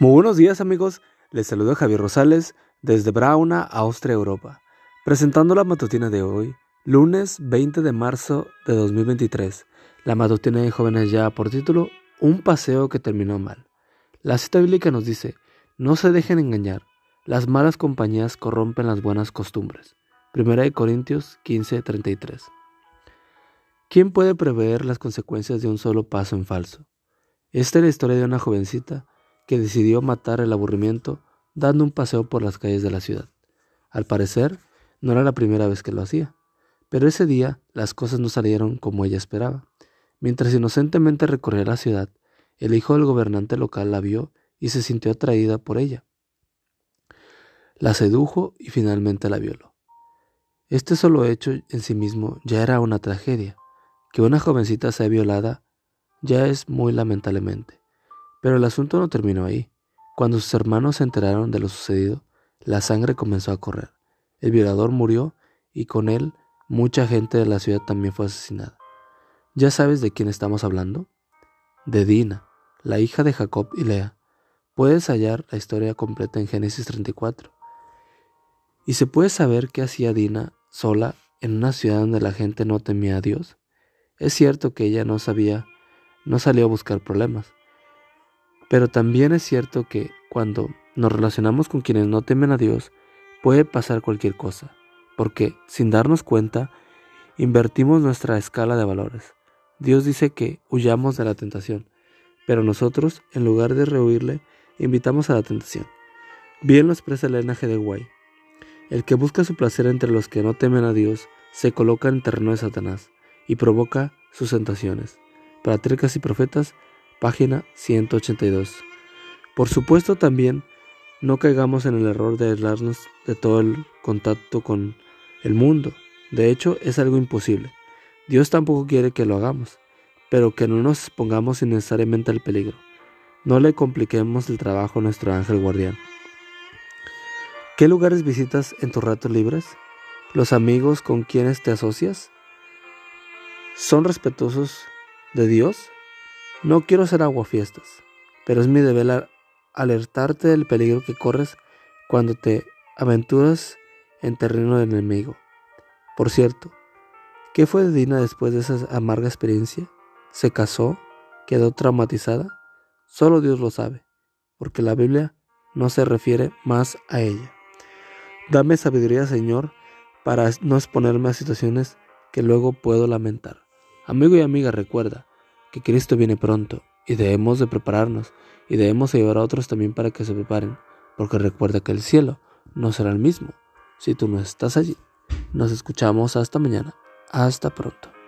Muy buenos días amigos, les saludo Javier Rosales desde Brauna, Austria, Europa, presentando la matutina de hoy, lunes 20 de marzo de 2023. La matutina de jóvenes ya por título, Un paseo que terminó mal. La cita bíblica nos dice, no se dejen engañar, las malas compañías corrompen las buenas costumbres. 1 Corintios 15:33. ¿Quién puede prever las consecuencias de un solo paso en falso? Esta es la historia de una jovencita que decidió matar el aburrimiento dando un paseo por las calles de la ciudad. Al parecer, no era la primera vez que lo hacía, pero ese día las cosas no salieron como ella esperaba. Mientras inocentemente recorría la ciudad, el hijo del gobernante local la vio y se sintió atraída por ella. La sedujo y finalmente la violó. Este solo hecho en sí mismo ya era una tragedia. Que una jovencita sea violada ya es muy lamentablemente. Pero el asunto no terminó ahí. Cuando sus hermanos se enteraron de lo sucedido, la sangre comenzó a correr. El violador murió y con él mucha gente de la ciudad también fue asesinada. ¿Ya sabes de quién estamos hablando? De Dina, la hija de Jacob y Lea. Puedes hallar la historia completa en Génesis 34. ¿Y se puede saber qué hacía Dina sola en una ciudad donde la gente no temía a Dios? Es cierto que ella no sabía, no salió a buscar problemas, pero también es cierto que cuando nos relacionamos con quienes no temen a Dios, puede pasar cualquier cosa, porque sin darnos cuenta, invertimos nuestra escala de valores. Dios dice que huyamos de la tentación, pero nosotros, en lugar de rehuirle, invitamos a la tentación. Bien lo expresa Elena G. de Guay. El que busca su placer entre los que no temen a Dios se coloca en terreno de Satanás y provoca sus tentaciones. Para y Profetas página 182. Por supuesto también no caigamos en el error de aislarnos de todo el contacto con el mundo. De hecho, es algo imposible. Dios tampoco quiere que lo hagamos, pero que no nos expongamos innecesariamente al peligro. No le compliquemos el trabajo a nuestro ángel guardián. ¿Qué lugares visitas en tus ratos libres? ¿Los amigos con quienes te asocias? ¿Son respetuosos de Dios? No quiero ser aguafiestas, pero es mi deber alertarte del peligro que corres cuando te aventuras en terreno del enemigo. Por cierto, ¿qué fue de Dina después de esa amarga experiencia? ¿Se casó? ¿Quedó traumatizada? Solo Dios lo sabe, porque la Biblia no se refiere más a ella. Dame sabiduría, Señor, para no exponerme a situaciones que luego puedo lamentar. Amigo y amiga, recuerda, que Cristo viene pronto y debemos de prepararnos y debemos ayudar a otros también para que se preparen, porque recuerda que el cielo no será el mismo si tú no estás allí. Nos escuchamos hasta mañana. Hasta pronto.